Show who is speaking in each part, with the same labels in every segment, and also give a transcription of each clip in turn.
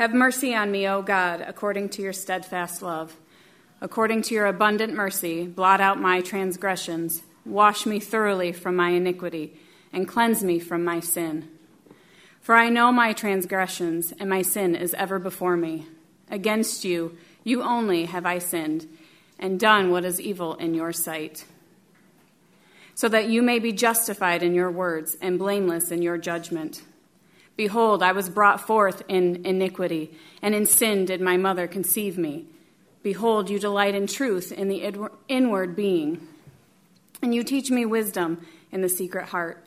Speaker 1: Have mercy on me, O God, according to your steadfast love. According to your abundant mercy, blot out my transgressions. Wash me thoroughly from my iniquity, and cleanse me from my sin. For I know my transgressions, and my sin is ever before me. Against you, you only have I sinned, and done what is evil in your sight, so that you may be justified in your words and blameless in your judgment. Behold, I was brought forth in iniquity, and in sin did my mother conceive me. Behold, you delight in truth in the inward being, and you teach me wisdom in the secret heart.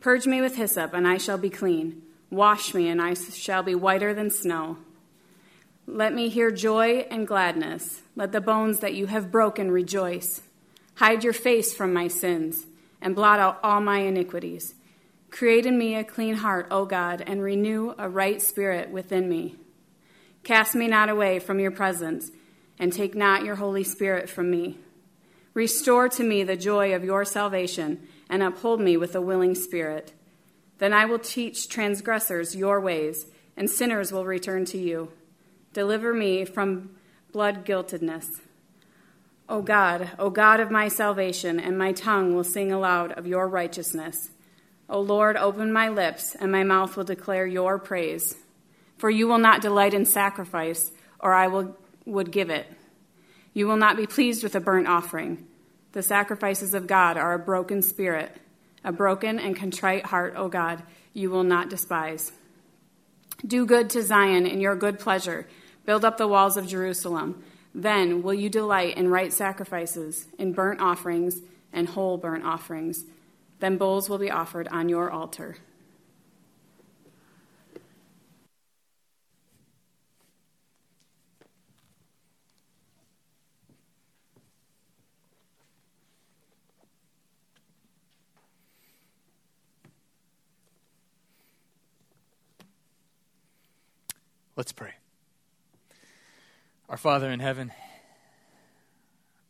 Speaker 1: Purge me with hyssop, and I shall be clean. Wash me, and I shall be whiter than snow. Let me hear joy and gladness. Let the bones that you have broken rejoice. Hide your face from my sins, and blot out all my iniquities. Create in me a clean heart, O God, and renew a right spirit within me. Cast me not away from your presence, and take not your Holy Spirit from me. Restore to me the joy of your salvation, and uphold me with a willing spirit. Then I will teach transgressors your ways, and sinners will return to you. Deliver me from blood guiltedness. O God, O God of my salvation, and my tongue will sing aloud of your righteousness. O Lord, open my lips, and my mouth will declare your praise. For you will not delight in sacrifice, or I will, would give it. You will not be pleased with a burnt offering. The sacrifices of God are a broken spirit, a broken and contrite heart, O God, you will not despise. Do good to Zion in your good pleasure Build up the walls of Jerusalem. Then will you delight in right sacrifices, in burnt offerings and whole burnt offerings. Then bulls will be offered on your altar.
Speaker 2: Let's pray. Our Father in heaven,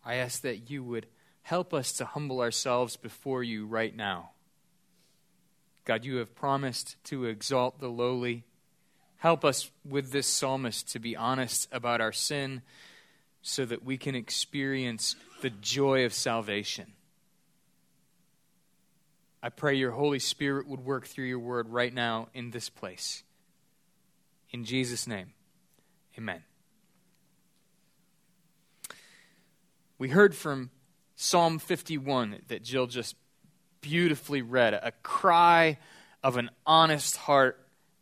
Speaker 2: I ask that you would help us to humble ourselves before you right now. God, you have promised to exalt the lowly. Help us with this psalmist to be honest about our sin so that we can experience the joy of salvation. I pray your Holy Spirit would work through your word right now in this place. In Jesus' name, amen. We heard from Psalm 51 that Jill just beautifully read a cry of an honest heart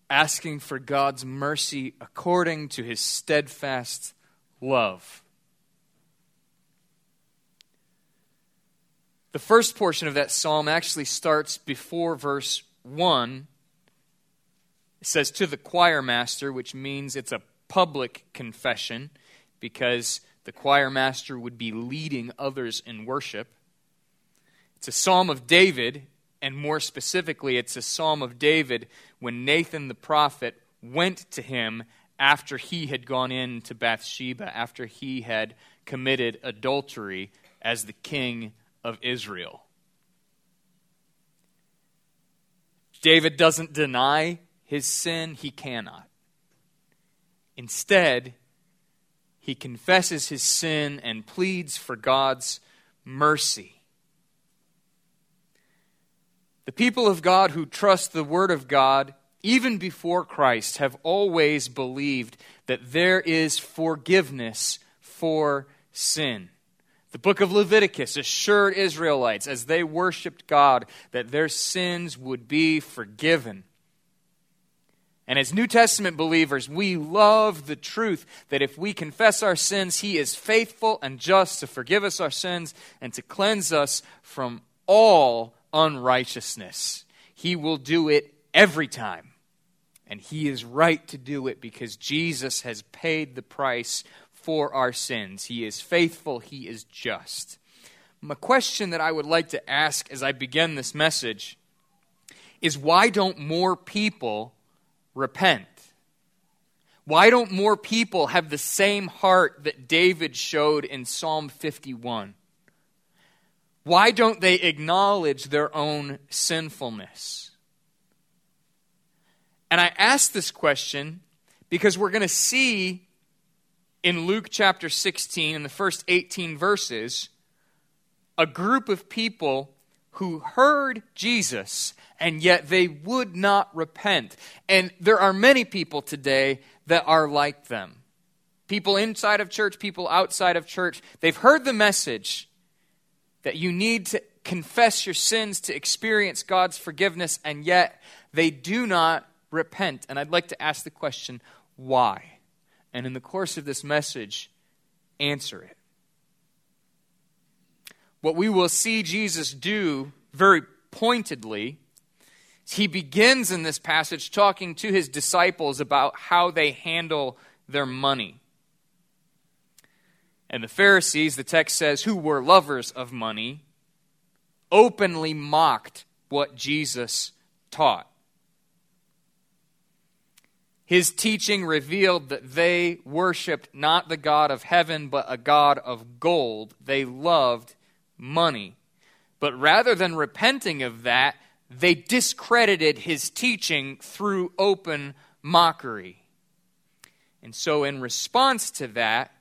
Speaker 2: asking for God's mercy according to his steadfast love. The first portion of that psalm actually starts before verse 1. It says, To the choir master, which means it's a public confession because the choir master would be leading others in worship. It's a psalm of David, and more specifically, it's a psalm of David when Nathan the prophet went to him after he had gone in to Bathsheba, after he had committed adultery as the king of Israel. David doesn't deny his sin, he cannot. Instead, he confesses his sin and pleads for God's mercy. The people of God who trust the Word of God, even before Christ, have always believed that there is forgiveness for sin. The book of Leviticus assured Israelites as they worshiped God that their sins would be forgiven. And as New Testament believers, we love the truth that if we confess our sins, He is faithful and just to forgive us our sins and to cleanse us from all unrighteousness. He will do it every time. And He is right to do it because Jesus has paid the price for our sins. He is faithful, He is just. My question that I would like to ask as I begin this message is why don't more people repent? Why don't more people have the same heart that David showed in Psalm 51? Why don't they acknowledge their own sinfulness? And I ask this question Because we're going to see in Luke chapter 16, in the first 18 verses, a group of people who heard Jesus and yet they would not repent. And there are many people today that are like them. People inside of church, people outside of church, they've heard the message that you need to confess your sins to experience God's forgiveness, and yet they do not repent. And I'd like to ask the question why? And in the course of this message, answer it. What we will see Jesus do very pointedly he begins in this passage talking to his disciples about how they handle their money. And the Pharisees, the text says, who were lovers of money, openly mocked what Jesus taught. His teaching revealed that they worshiped not the God of heaven, but a God of gold. They loved money. But rather than repenting of that, they discredited his teaching through open mockery. And so, in response to that,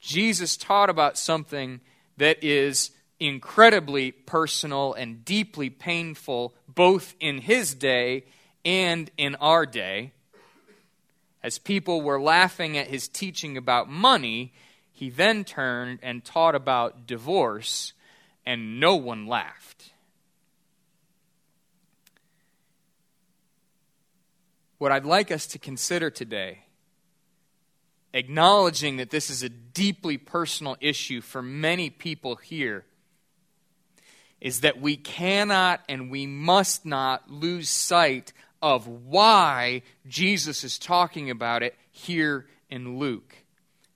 Speaker 2: Jesus taught about something that is incredibly personal and deeply painful, both in his day and in our day. As people were laughing at his teaching about money, he then turned and taught about divorce, and no one laughed. what I'd like us to consider today, acknowledging that this is a deeply personal issue for many people here, is that we cannot and we must not lose sight of why Jesus is talking about it here in Luke.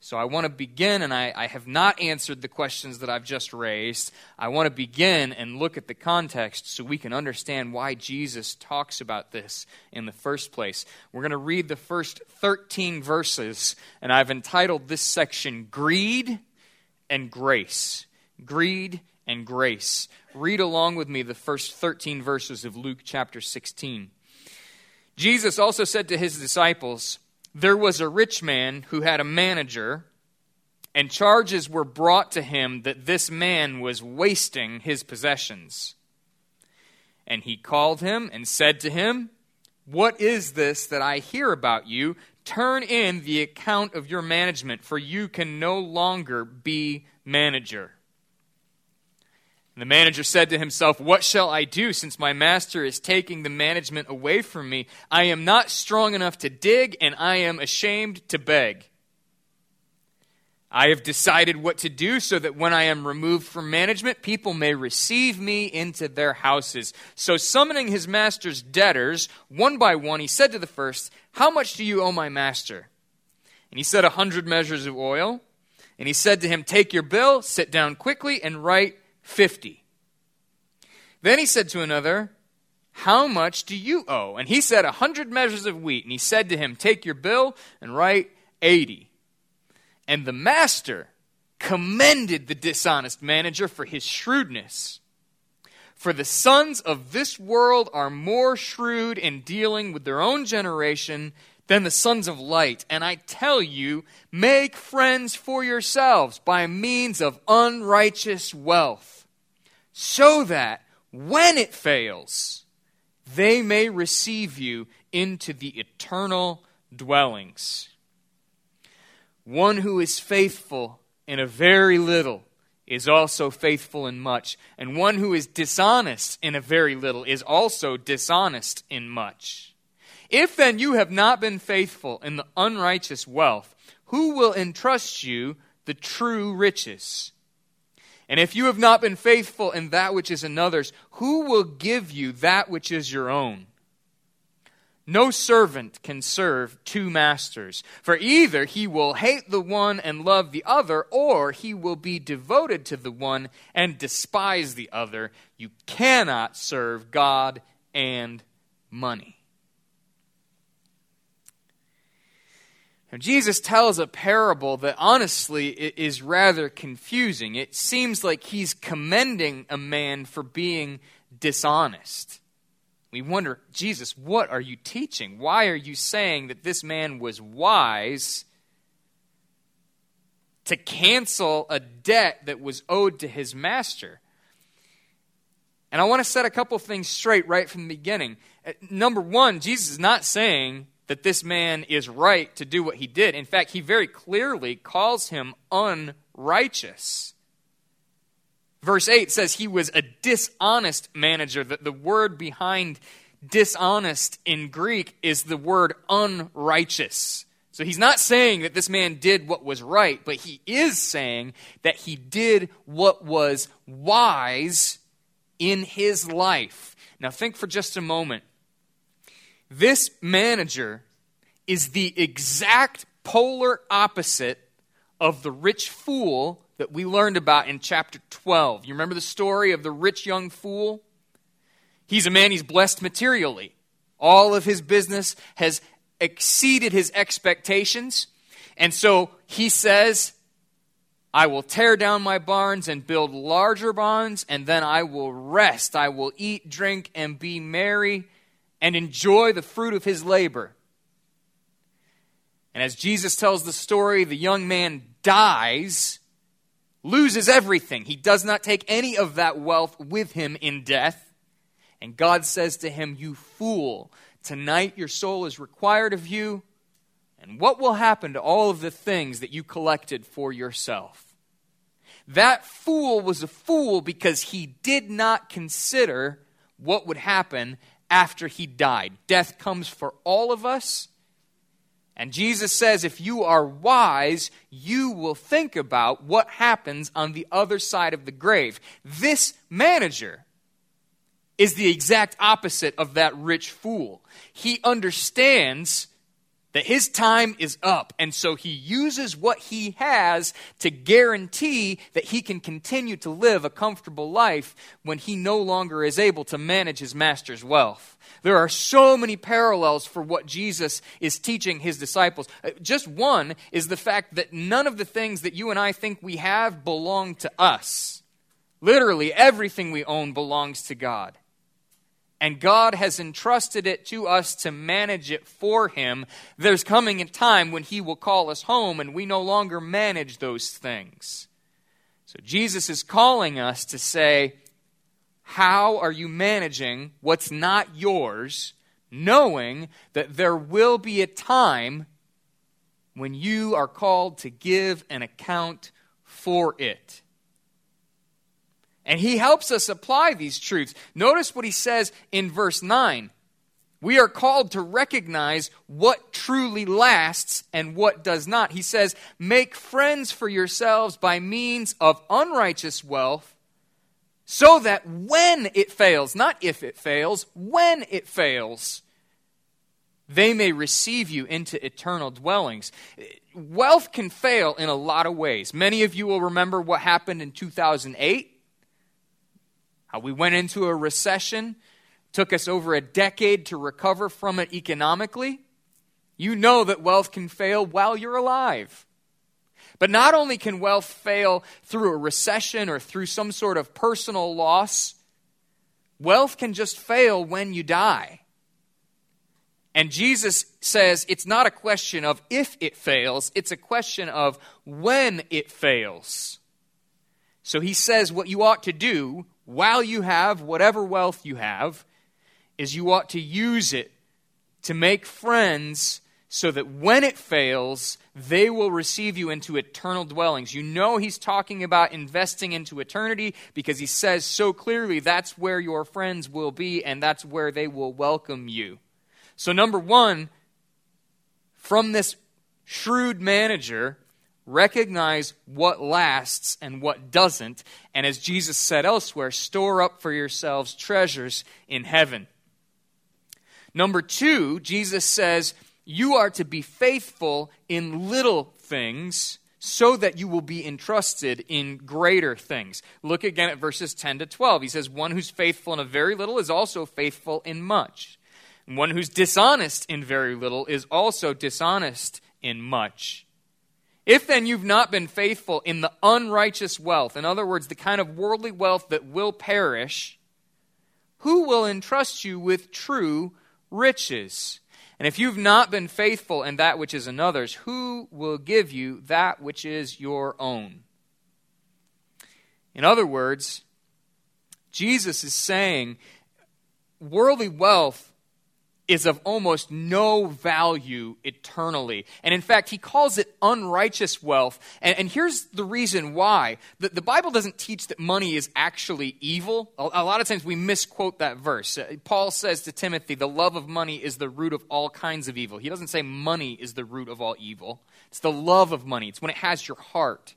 Speaker 2: So I want to begin, and I, I, have not answered the questions that I've just raised. I want to begin and look at the context so we can understand why Jesus talks about this in the first place. We're going to read the first 13 verses, and I've entitled this section Greed and Grace. Greed and Grace. Read along with me the first 13 verses of Luke chapter 16. Jesus also said to his disciples, there was a rich man who had a manager, and charges were brought to him that this man was wasting his possessions. And he called him and said to him, What is this that I hear about you? Turn in the account of your management, for you can no longer be manager. And the manager said to himself, What shall I do since my master is taking the management away from me? I am not strong enough to dig, and I am ashamed to beg. I have decided what to do so that when I am removed from management, people may receive me into their houses. So, summoning his master's debtors, one by one, he said to the first, How much do you owe my master? And he said, A hundred measures of oil. And he said to him, Take your bill, sit down quickly, and write 50. Then he said to another, How much do you owe? And he said, A hundred measures of wheat. And he said to him, Take your bill and write 80. And the master commended the dishonest manager for his shrewdness. For the sons of this world are more shrewd in dealing with their own generation than the sons of light. And I tell you, make friends for yourselves by means of unrighteous wealth, so that when it fails, they may receive you into the eternal dwellings. One who is faithful in a very little is also faithful in much, and one who is dishonest in a very little is also dishonest in much. If then you have not been faithful in the unrighteous wealth, who will entrust you the true riches? And if you have not been faithful in that which is another's, who will give you that which is your own? No servant can serve two masters, for either he will hate the one and love the other, or he will be devoted to the one and despise the other. You cannot serve God and money. Now, Jesus tells a parable that honestly is rather confusing. It seems like he's commending a man for being dishonest. We wonder, Jesus, what are you teaching? Why are you saying that this man was wise to cancel a debt that was owed to his master? And I want to set a couple things straight right from the beginning. Uh, number one, Jesus is not saying that this man is right to do what he did. In fact, he very clearly calls him unrighteous. Verse 8 says he was a dishonest manager. The, the word behind dishonest in Greek is the word unrighteous. So he's not saying that this man did what was right, but he is saying that he did what was wise in his life. Now, think for just a moment. This manager is the exact polar opposite of the rich fool that we learned about in chapter 12. You remember the story of the rich young fool? He's a man, he's blessed materially. All of his business has exceeded his expectations. And so he says, I will tear down my barns and build larger barns, and then I will rest. I will eat, drink, and be merry, and enjoy the fruit of his labor. And as Jesus tells the story, the young man dies loses everything. He does not take any of that wealth with him in death. And God says to him, You fool, tonight your soul is required of you. And what will happen to all of the things that you collected for yourself? That fool was a fool because he did not consider what would happen after he died. Death comes for all of us. And Jesus says, if you are wise, you will think about what happens on the other side of the grave. This manager is the exact opposite of that rich fool. He understands that his time is up, and so he uses what he has to guarantee that he can continue to live a comfortable life when he no longer is able to manage his master's wealth. There are so many parallels for what Jesus is teaching his disciples. Uh, just one is the fact that none of the things that you and I think we have belong to us. Literally, everything we own belongs to God. And God has entrusted it to us to manage it for Him. There's coming a time when He will call us home and we no longer manage those things. So Jesus is calling us to say, how are you managing what's not yours, knowing that there will be a time when you are called to give an account for it? And he helps us apply these truths. Notice what he says in verse 9. We are called to recognize what truly lasts and what does not. He says, Make friends for yourselves by means of unrighteous wealth so that when it fails, not if it fails, when it fails, they may receive you into eternal dwellings. Wealth can fail in a lot of ways. Many of you will remember what happened in 2008, how we went into a recession, took us over a decade to recover from it economically. You know that wealth can fail while you're alive. But not only can wealth fail through a recession or through some sort of personal loss, wealth can just fail when you die. And Jesus says it's not a question of if it fails, it's a question of when it fails. So he says what you ought to do while you have whatever wealth you have is you ought to use it to make friends so that when it fails, they will receive you into eternal dwellings. You know he's talking about investing into eternity because he says so clearly that's where your friends will be and that's where they will welcome you. So, number one, from this shrewd manager, recognize what lasts and what doesn't. And as Jesus said elsewhere, store up for yourselves treasures in heaven. Number two, Jesus says, you are to be faithful in little things so that you will be entrusted in greater things. Look again at verses 10 to 12. He says, One who's faithful in a very little is also faithful in much. And one who's dishonest in very little is also dishonest in much. If then you've not been faithful in the unrighteous wealth, in other words, the kind of worldly wealth that will perish, who will entrust you with true riches? And if you've not been faithful in that which is another's, who will give you that which is your own? In other words, Jesus is saying worldly wealth is of almost no value eternally. And in fact, he calls it unrighteous wealth. And, and here's the reason why. The, the, Bible doesn't teach that money is actually evil. A, a lot of times we misquote that verse. Uh, Paul says to Timothy, the love of money is the root of all kinds of evil. He doesn't say money is the root of all evil, it's the love of money, it's when it has your heart.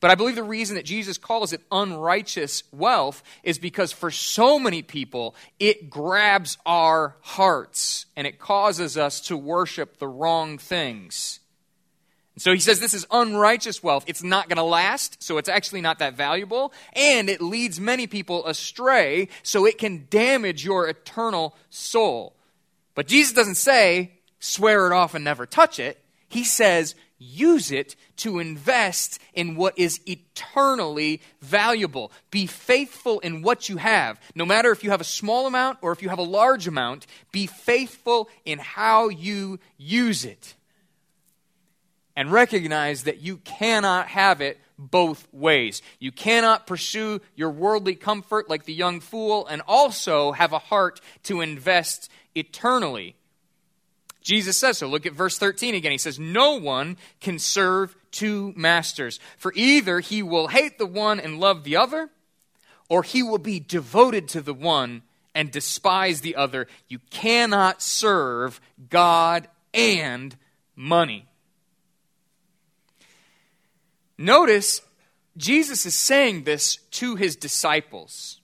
Speaker 2: But I believe the reason that Jesus calls it unrighteous wealth is because for so many people, it grabs our hearts and it causes us to worship the wrong things. So he says this is unrighteous wealth. It's not going to last, so it's actually not that valuable. And it leads many people astray, so it can damage your eternal soul. But Jesus doesn't say, swear it off and never touch it. He says, use it to invest in what is eternally valuable. Be faithful in what you have. No matter if you have a small amount or if you have a large amount, be faithful in how you use it. And recognize that you cannot have it both ways. You cannot pursue your worldly comfort like the young fool and also have a heart to invest eternally. Jesus says so. Look at verse 13 again. He says, No one can serve two masters, for either he will hate the one and love the other, or he will be devoted to the one and despise the other. You cannot serve God and money. Notice Jesus is saying this to his disciples.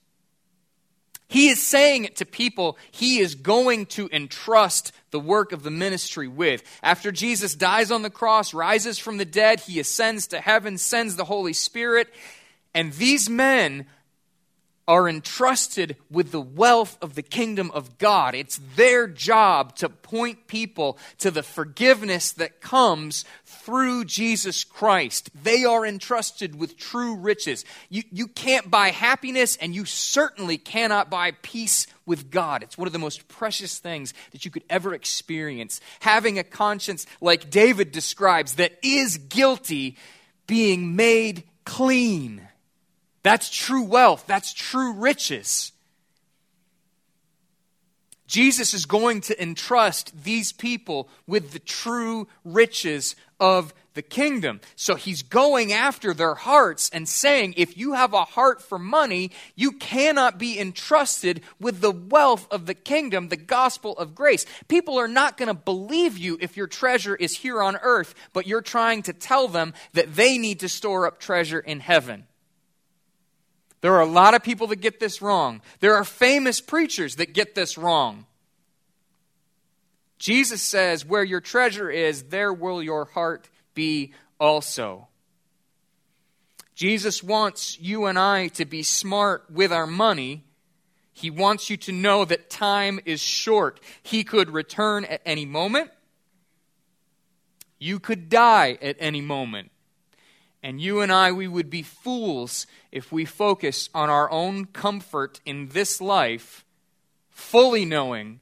Speaker 2: He is saying it to people he is going to entrust the work of the ministry with. After Jesus dies on the cross, rises from the dead, he ascends to heaven, sends the Holy Spirit, and these men are entrusted with the wealth of the kingdom of God. It's their job to point people to the forgiveness that comes through Jesus Christ. They are entrusted with true riches. You, you can't buy happiness, and you certainly cannot buy peace with God. It's one of the most precious things that you could ever experience. Having a conscience like David describes that is guilty, being made clean. That's true wealth. That's true riches. Jesus is going to entrust these people with the true riches of the kingdom. So he's going after their hearts and saying, if you have a heart for money, you cannot be entrusted with the wealth of the kingdom, the gospel of grace. People are not going to believe you if your treasure is here on earth, but you're trying to tell them that they need to store up treasure in heaven. There are a lot of people that get this wrong. There are famous preachers that get this wrong. Jesus says, Where your treasure is, there will your heart be also. Jesus wants you and I to be smart with our money. He wants you to know that time is short. He could return at any moment. You could die at any moment. And you and I, we would be fools if we focus on our own comfort in this life, fully knowing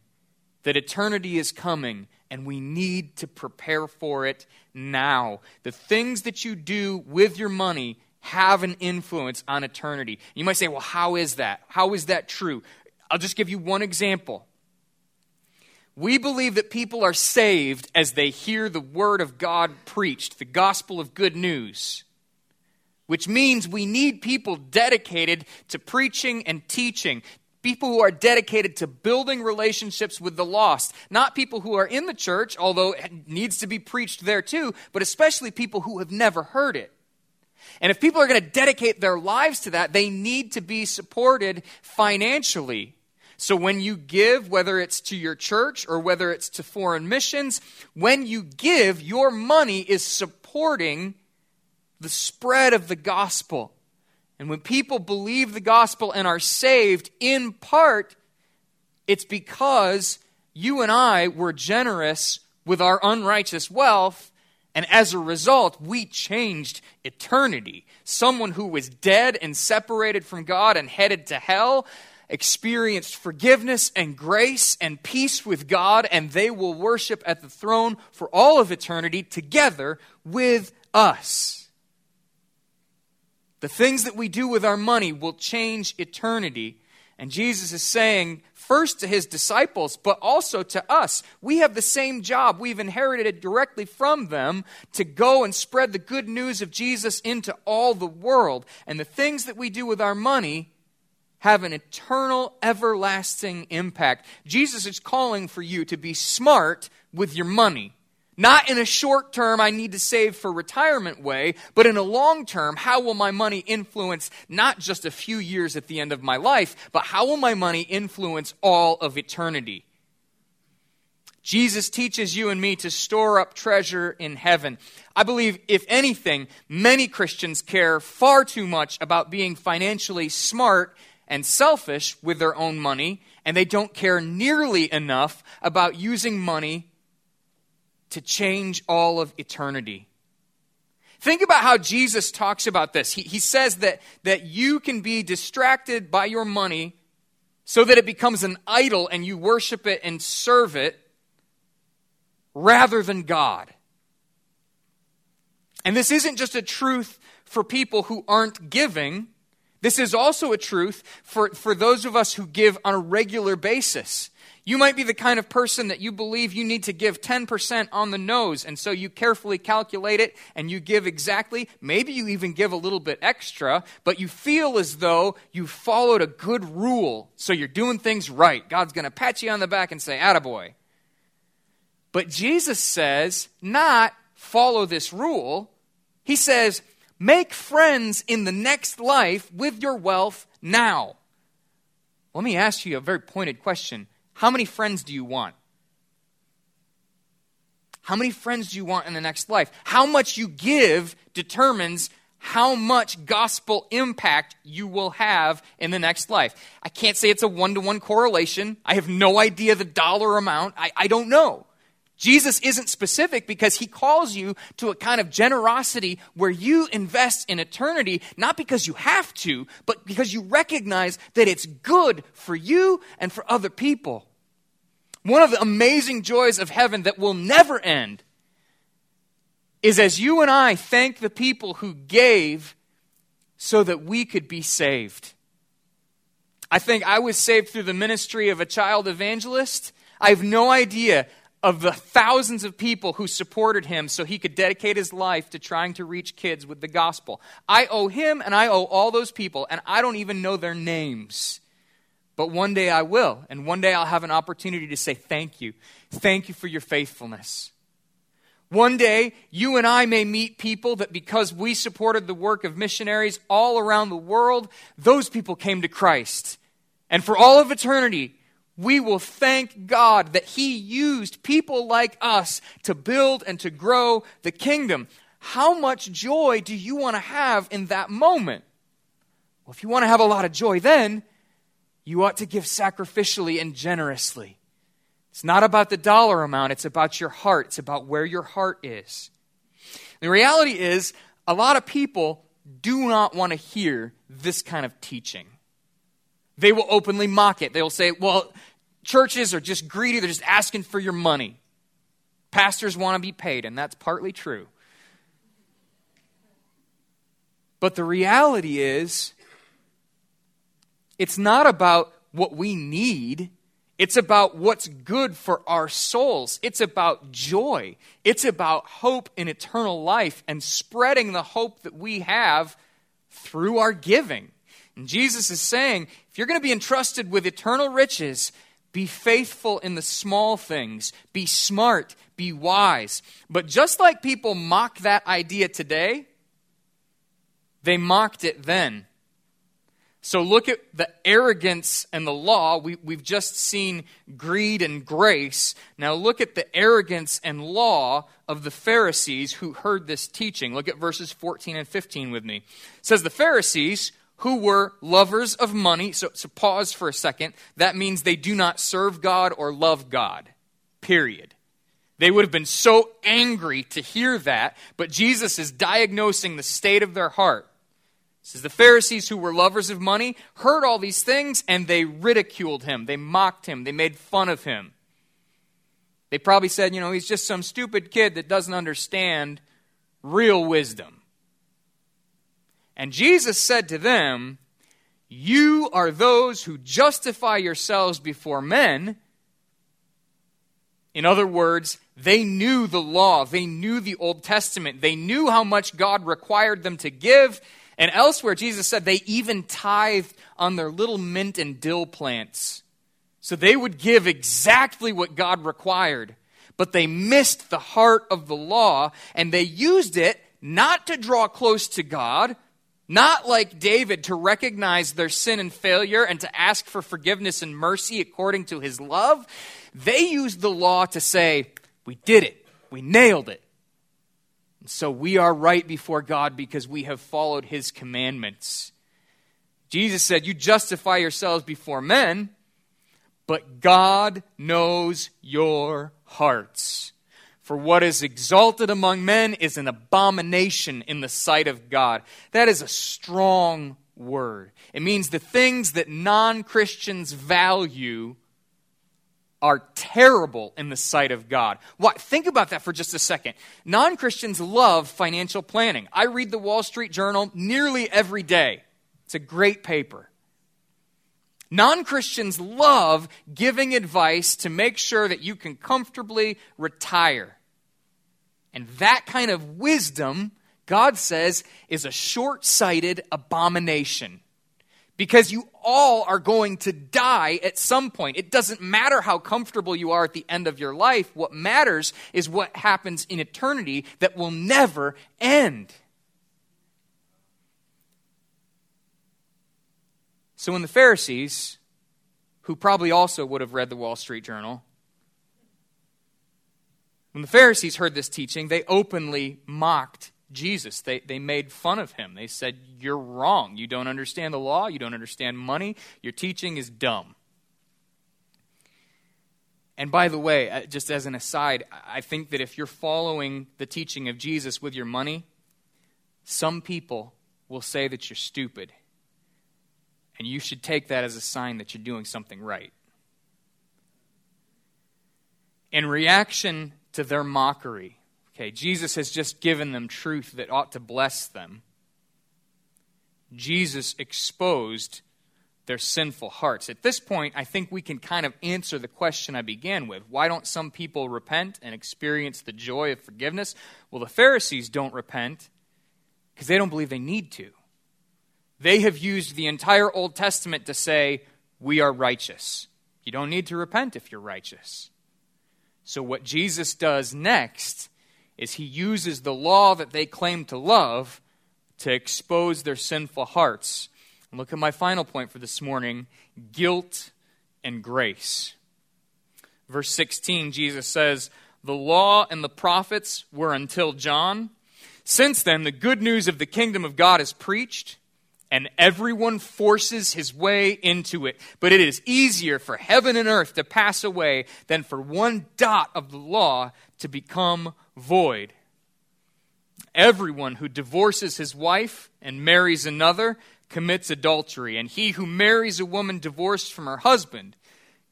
Speaker 2: that eternity is coming and we need to prepare for it now. The things that you do with your money have an influence on eternity. You might say, well, how is that? How is that true? I'll just give you one example. We believe that people are saved as they hear the word of God preached, the gospel of good news which means we need people dedicated to preaching and teaching. People who are dedicated to building relationships with the lost. Not people who are in the church, although it needs to be preached there too, but especially people who have never heard it. And if people are going to dedicate their lives to that, they need to be supported financially. So when you give, whether it's to your church or whether it's to foreign missions, when you give, your money is supporting the spread of the gospel. And when people believe the gospel and are saved, in part, it's because you and I were generous with our unrighteous wealth, and as a result, we changed eternity. Someone who was dead and separated from God and headed to hell experienced forgiveness and grace and peace with God, and they will worship at the throne for all of eternity together with us. The things that we do with our money will change eternity. And Jesus is saying, first to his disciples, but also to us, we have the same job. We've inherited it directly from them to go and spread the good news of Jesus into all the world. And the things that we do with our money have an eternal, everlasting impact. Jesus is calling for you to be smart with your money. Not in a short term, I need to save for retirement way, but in a long term, how will my money influence not just a few years at the end of my life, but how will my money influence all of eternity? Jesus teaches you and me to store up treasure in heaven. I believe, if anything, many Christians care far too much about being financially smart and selfish with their own money, and they don't care nearly enough about using money to change all of eternity. Think about how Jesus talks about this. He, he says that, that you can be distracted by your money so that it becomes an idol and you worship it and serve it rather than God. And this isn't just a truth for people who aren't giving. This is also a truth for, for those of us who give on a regular basis. You might be the kind of person that you believe you need to give 10% on the nose, and so you carefully calculate it and you give exactly. Maybe you even give a little bit extra, but you feel as though you followed a good rule, so you're doing things right. God's going to pat you on the back and say, Attaboy. But Jesus says, not follow this rule. He says, make friends in the next life with your wealth now. Let me ask you a very pointed question how many friends do you want? How many friends do you want in the next life? How much you give determines how much gospel impact you will have in the next life. I can't say it's a one to one correlation. I have no idea the dollar amount. I, I don't know. Jesus isn't specific because he calls you to a kind of generosity where you invest in eternity, not because you have to, but because you recognize that it's good for you and for other people. One of the amazing joys of heaven that will never end is as you and I thank the people who gave so that we could be saved. I think I was saved through the ministry of a child evangelist. I have no idea of the thousands of people who supported him so he could dedicate his life to trying to reach kids with the gospel. I owe him and I owe all those people, and I don't even know their names. But one day I will, and one day I'll have an opportunity to say thank you. Thank you for your faithfulness. One day, you and I may meet people that because we supported the work of missionaries all around the world, those people came to Christ. And for all of eternity, we will thank God that He used people like us to build and to grow the kingdom. How much joy do you want to have in that moment? Well, if you want to have a lot of joy then, you ought to give sacrificially and generously. It's not about the dollar amount, it's about your heart, it's about where your heart is. The reality is, a lot of people do not want to hear this kind of teaching. They will openly mock it. They will say, well, churches are just greedy, they're just asking for your money. Pastors want to be paid, and that's partly true. But the reality is, it's not about what we need. It's about what's good for our souls. It's about joy. It's about hope in eternal life and spreading the hope that we have through our giving. And Jesus is saying, if you're going to be entrusted with eternal riches, be faithful in the small things. Be smart. Be wise. But just like people mock that idea today, they mocked it then. So look at the arrogance and the law. We, we've just seen greed and grace. Now look at the arrogance and law of the Pharisees who heard this teaching. Look at verses 14 and 15 with me. It says, The Pharisees who were lovers of money. So, so pause for a second. That means they do not serve God or love God. Period. They would have been so angry to hear that, but Jesus is diagnosing the state of their heart. says the Pharisees who were lovers of money heard all these things and they ridiculed him. They mocked him. They made fun of him. They probably said, you know, he's just some stupid kid that doesn't understand real wisdom. And Jesus said to them, You are those who justify yourselves before men. In other words, they knew the law, they knew the Old Testament, they knew how much God required them to give, and elsewhere, Jesus said they even tithed on their little mint and dill plants. So they would give exactly what God required. But they missed the heart of the law, and they used it not to draw close to God, not like David to recognize their sin and failure and to ask for forgiveness and mercy according to his love. They used the law to say, We did it, we nailed it. So we are right before God because we have followed his commandments. Jesus said, You justify yourselves before men, but God knows your hearts. For what is exalted among men is an abomination in the sight of God. That is a strong word. It means the things that non Christians value are terrible in the sight of God. Why? Think about that for just a second. Non Christians love financial planning. I read the Wall Street Journal nearly every day, it's a great paper. Non Christians love giving advice to make sure that you can comfortably retire. And that kind of wisdom, God says, is a short sighted abomination because you all are going to die at some point. It doesn't matter how comfortable you are at the end of your life. What matters is what happens in eternity that will never end. So when the Pharisees, who probably also would have read the Wall Street Journal, when the Pharisees heard this teaching, they openly mocked Jesus. They, they made fun of him. They said, You're wrong. You don't understand the law. You don't understand money. Your teaching is dumb. And by the way, uh, just as an aside, I think that if you're following the teaching of Jesus with your money, some people will say that you're stupid. And you should take that as a sign that you're doing something right. In reaction to their mockery, Okay, Jesus has just given them truth that ought to bless them. Jesus exposed their sinful hearts. At this point, I think we can kind of answer the question I began with. Why don't some people repent and experience the joy of forgiveness? Well, the Pharisees don't repent because they don't believe they need to. They have used the entire Old Testament to say, we are righteous. You don't need to repent if you're righteous. So, what Jesus does next is he uses the law that they claim to love to expose their sinful hearts. And look at my final point for this morning guilt and grace. Verse 16, Jesus says, The law and the prophets were until John. Since then, the good news of the kingdom of God is preached, and everyone forces his way into it. But it is easier for heaven and earth to pass away than for one dot of the law to become void. Everyone who divorces his wife and marries another commits adultery, and he who marries a woman divorced from her husband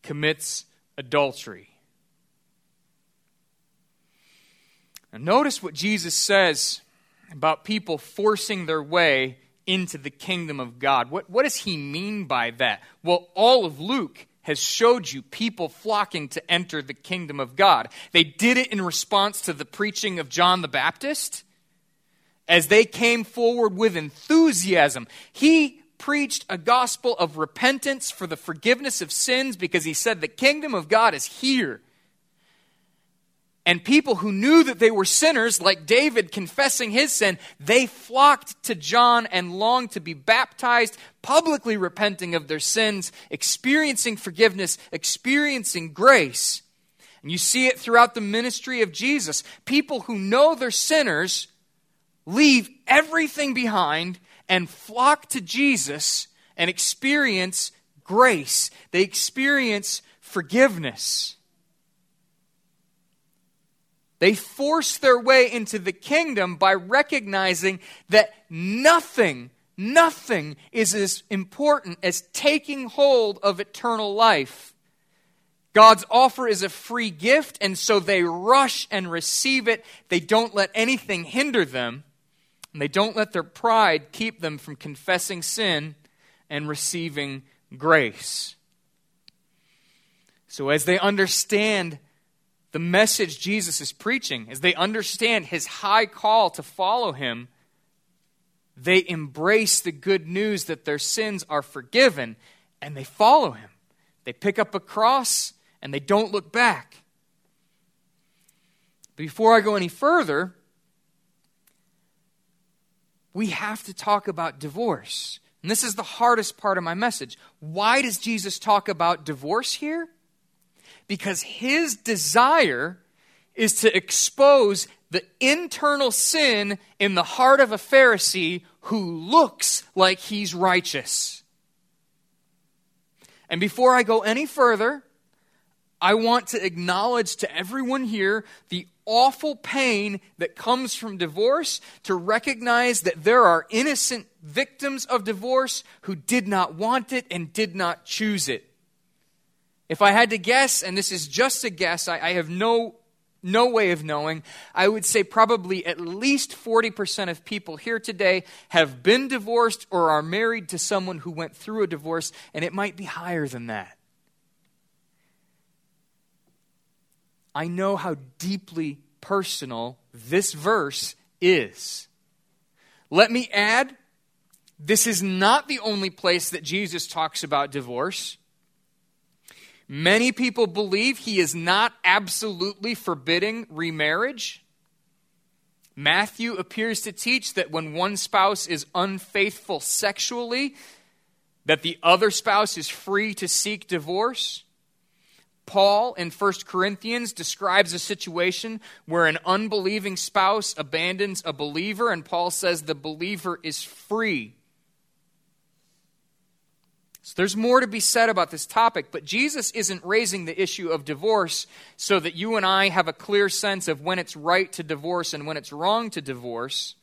Speaker 2: commits adultery. Now, notice what Jesus says about people forcing their way into the kingdom of God. What, what does he mean by that? Well, all of Luke has showed you people flocking to enter the kingdom of God. They did it in response to the preaching of John the Baptist as they came forward with enthusiasm. He preached a gospel of repentance for the forgiveness of sins because he said the kingdom of God is here. And people who knew that they were sinners, like David confessing his sin, they flocked to John and longed to be baptized, publicly repenting of their sins, experiencing forgiveness, experiencing grace. And you see it throughout the ministry of Jesus. People who know they're sinners leave everything behind and flock to Jesus and experience grace. They experience forgiveness. They force their way into the kingdom by recognizing that nothing nothing is as important as taking hold of eternal life. God's offer is a free gift, and so they rush and receive it. They don't let anything hinder them, and they don't let their pride keep them from confessing sin and receiving grace. So, as they understand the message Jesus is preaching, as they understand his high call to follow him, they embrace the good news that their sins are forgiven and they follow him. They pick up a cross and they don't look back. Before I go any further, we have to talk about divorce. And this is the hardest part of my message. Why does Jesus talk about divorce here? Because his desire is to expose the internal sin in the heart of a Pharisee who looks like he's righteous. And before I go any further, I want to acknowledge to everyone here the awful pain that comes from divorce, to recognize that there are innocent victims of divorce who did not want it and did not choose it. If I had to guess, and this is just a guess, I, I have no no way of knowing. I would say probably at least 40% of people here today have been divorced or are married to someone who went through a divorce, and it might be higher than that. I know how deeply personal this verse is. Let me add this is not the only place that Jesus talks about divorce. Many people believe he is not absolutely forbidding remarriage. Matthew appears to teach that when one spouse is unfaithful sexually, that the other spouse is free to seek divorce. Paul in 1 Corinthians describes a situation where an unbelieving spouse abandons a believer, and Paul says the believer is free so there's more to be said about this topic, but Jesus isn't raising the issue of divorce so that you and I have a clear sense of when it's right to divorce and when it's wrong to divorce.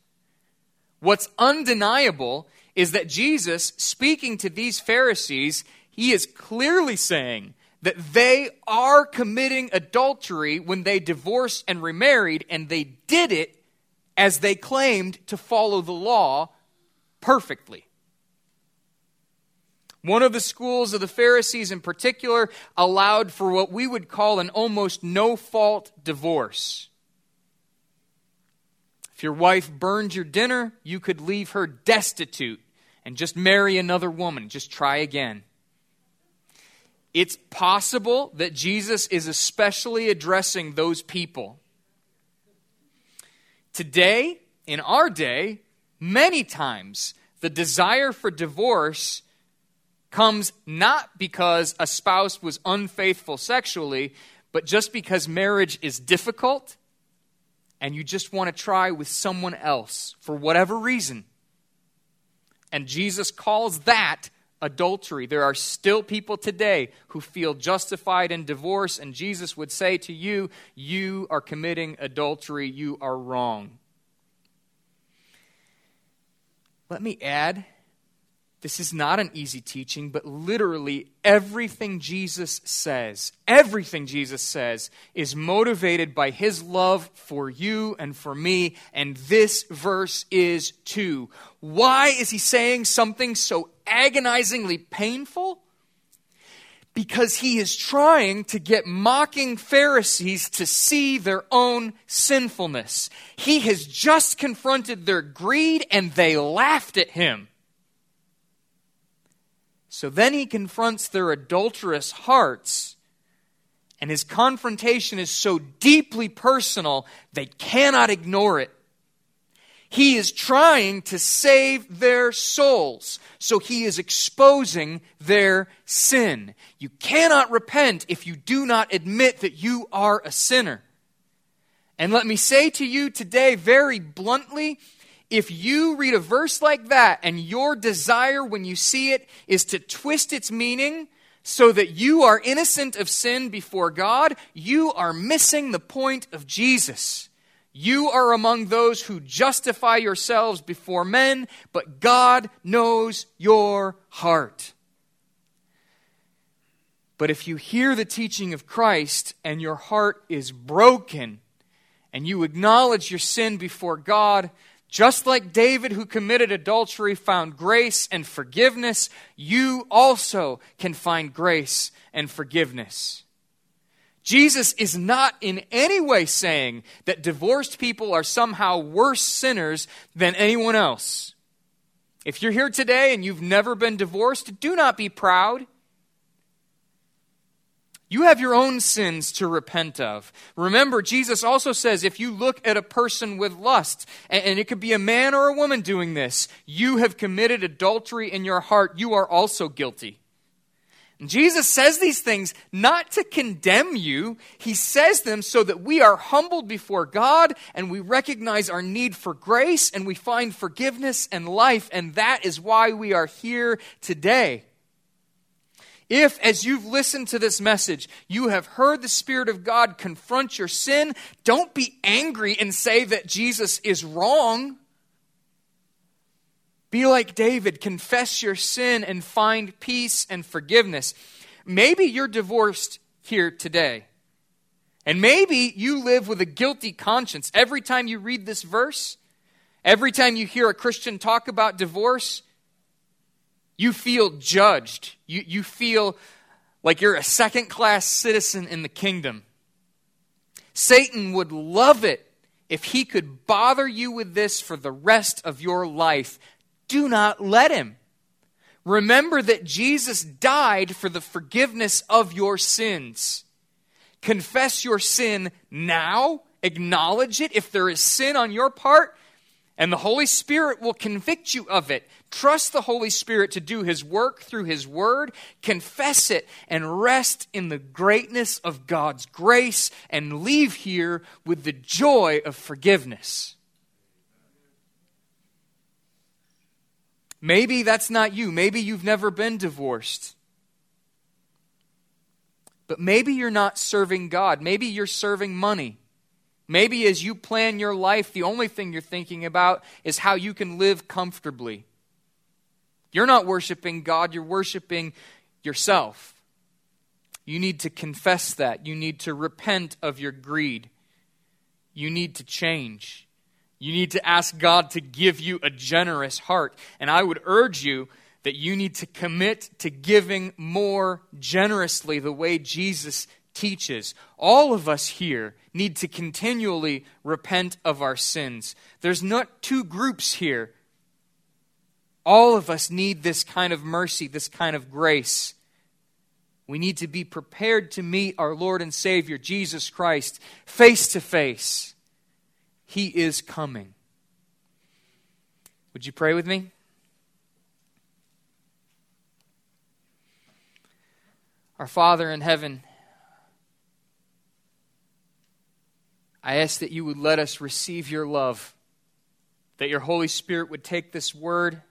Speaker 2: What's undeniable is that Jesus, speaking to these Pharisees, he is clearly saying that they are committing adultery when they divorced and remarried, and they did it as they claimed to follow the law perfectly. One of the schools of the Pharisees in particular allowed for what we would call an almost no fault divorce. If your wife burned your dinner, you could leave her destitute and just marry another woman. Just try again. It's possible that Jesus is especially addressing those people. Today, in our day, many times the desire for divorce comes not because a spouse was unfaithful sexually, but just because marriage is difficult and you just want to try with someone else for whatever reason. And Jesus calls that adultery. There are still people today who feel justified in divorce, and Jesus would say to you, You are committing adultery, you are wrong. Let me add this is not an easy teaching, but literally everything Jesus says, everything Jesus says is motivated by his love for you and for me, and this verse is too. Why is he saying something so agonizingly painful? Because he is trying to get mocking Pharisees to see their own sinfulness. He has just confronted their greed and they laughed at him. So then he confronts their adulterous hearts, and his confrontation is so deeply personal, they cannot ignore it. He is trying to save their souls, so he is exposing their sin. You cannot repent if you do not admit that you are a sinner. And let me say to you today, very bluntly, if you read a verse like that and your desire when you see it is to twist its meaning so that you are innocent of sin before God, you are missing the point of Jesus. You are among those who justify yourselves before men, but God knows your heart. But if you hear the teaching of Christ and your heart is broken, and you acknowledge your sin before God, just like David, who committed adultery, found grace and forgiveness, you also can find grace and forgiveness. Jesus is not in any way saying that divorced people are somehow worse sinners than anyone else. If you're here today and you've never been divorced, do not be proud. You have your own sins to repent of. Remember, Jesus also says if you look at a person with lust, and it could be a man or a woman doing this, you have committed adultery in your heart. You are also guilty. And Jesus says these things not to condemn you. He says them so that we are humbled before God and we recognize our need for grace and we find forgiveness and life. And that is why we are here today. If, as you've listened to this message, you have heard the Spirit of God confront your sin, don't be angry and say that Jesus is wrong. Be like David, confess your sin and find peace and forgiveness. Maybe you're divorced here today. And maybe you live with a guilty conscience. Every time you read this verse, every time you hear a Christian talk about divorce, you feel judged. You, you feel like you're a second class citizen in the kingdom. Satan would love it if he could bother you with this for the rest of your life. Do not let him. Remember that Jesus died for the forgiveness of your sins. Confess your sin now, acknowledge it. If there is sin on your part, and the Holy Spirit will convict you of it. Trust the Holy Spirit to do His work through His Word, confess it, and rest in the greatness of God's grace, and leave here with the joy of forgiveness. Maybe that's not you. Maybe you've never been divorced. But maybe you're not serving God. Maybe you're serving money. Maybe as you plan your life, the only thing you're thinking about is how you can live comfortably. You're not worshiping God, you're worshiping yourself. You need to confess that. You need to repent of your greed. You need to change. You need to ask God to give you a generous heart. And I would urge you that you need to commit to giving more generously the way Jesus teaches. All of us here need to continually repent of our sins. There's not two groups here. All of us need this kind of mercy, this kind of grace. We need to be prepared to meet our Lord and Savior, Jesus Christ, face to face. He is coming. Would you pray with me? Our Father in heaven, I ask that you would let us receive your love, that your Holy Spirit would take this word,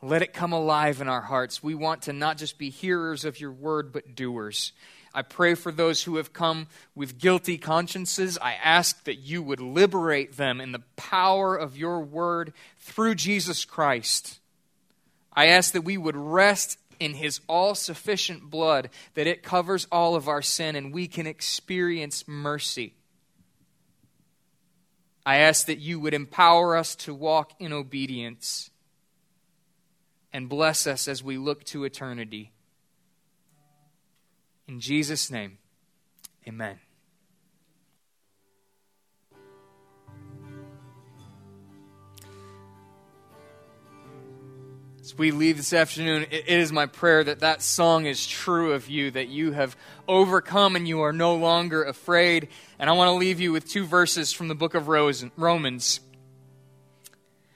Speaker 2: let it come alive in our hearts. We want to not just be hearers of your word, but doers. I pray for those who have come with guilty consciences. I ask that you would liberate them in the power of your word through Jesus Christ. I ask that we would rest in his all sufficient blood that it covers all of our sin and we can experience mercy. I ask that you would empower us to walk in obedience and bless us as we look to eternity. In Jesus' name, amen. As we leave this afternoon, it is my prayer that that song is true of you, that you have overcome and you are no longer afraid. And I want to leave you with two verses from the book of Romans.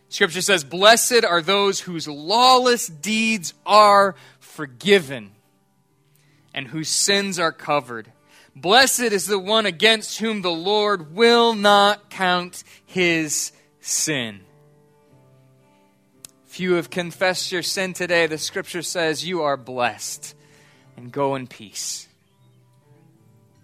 Speaker 2: Scripture says, Blessed are those whose lawless deeds are forgiven and whose sins are covered. Blessed is the one against whom the Lord will not count his sin. If you have confessed your sin today, the scripture says you are blessed. And go in peace.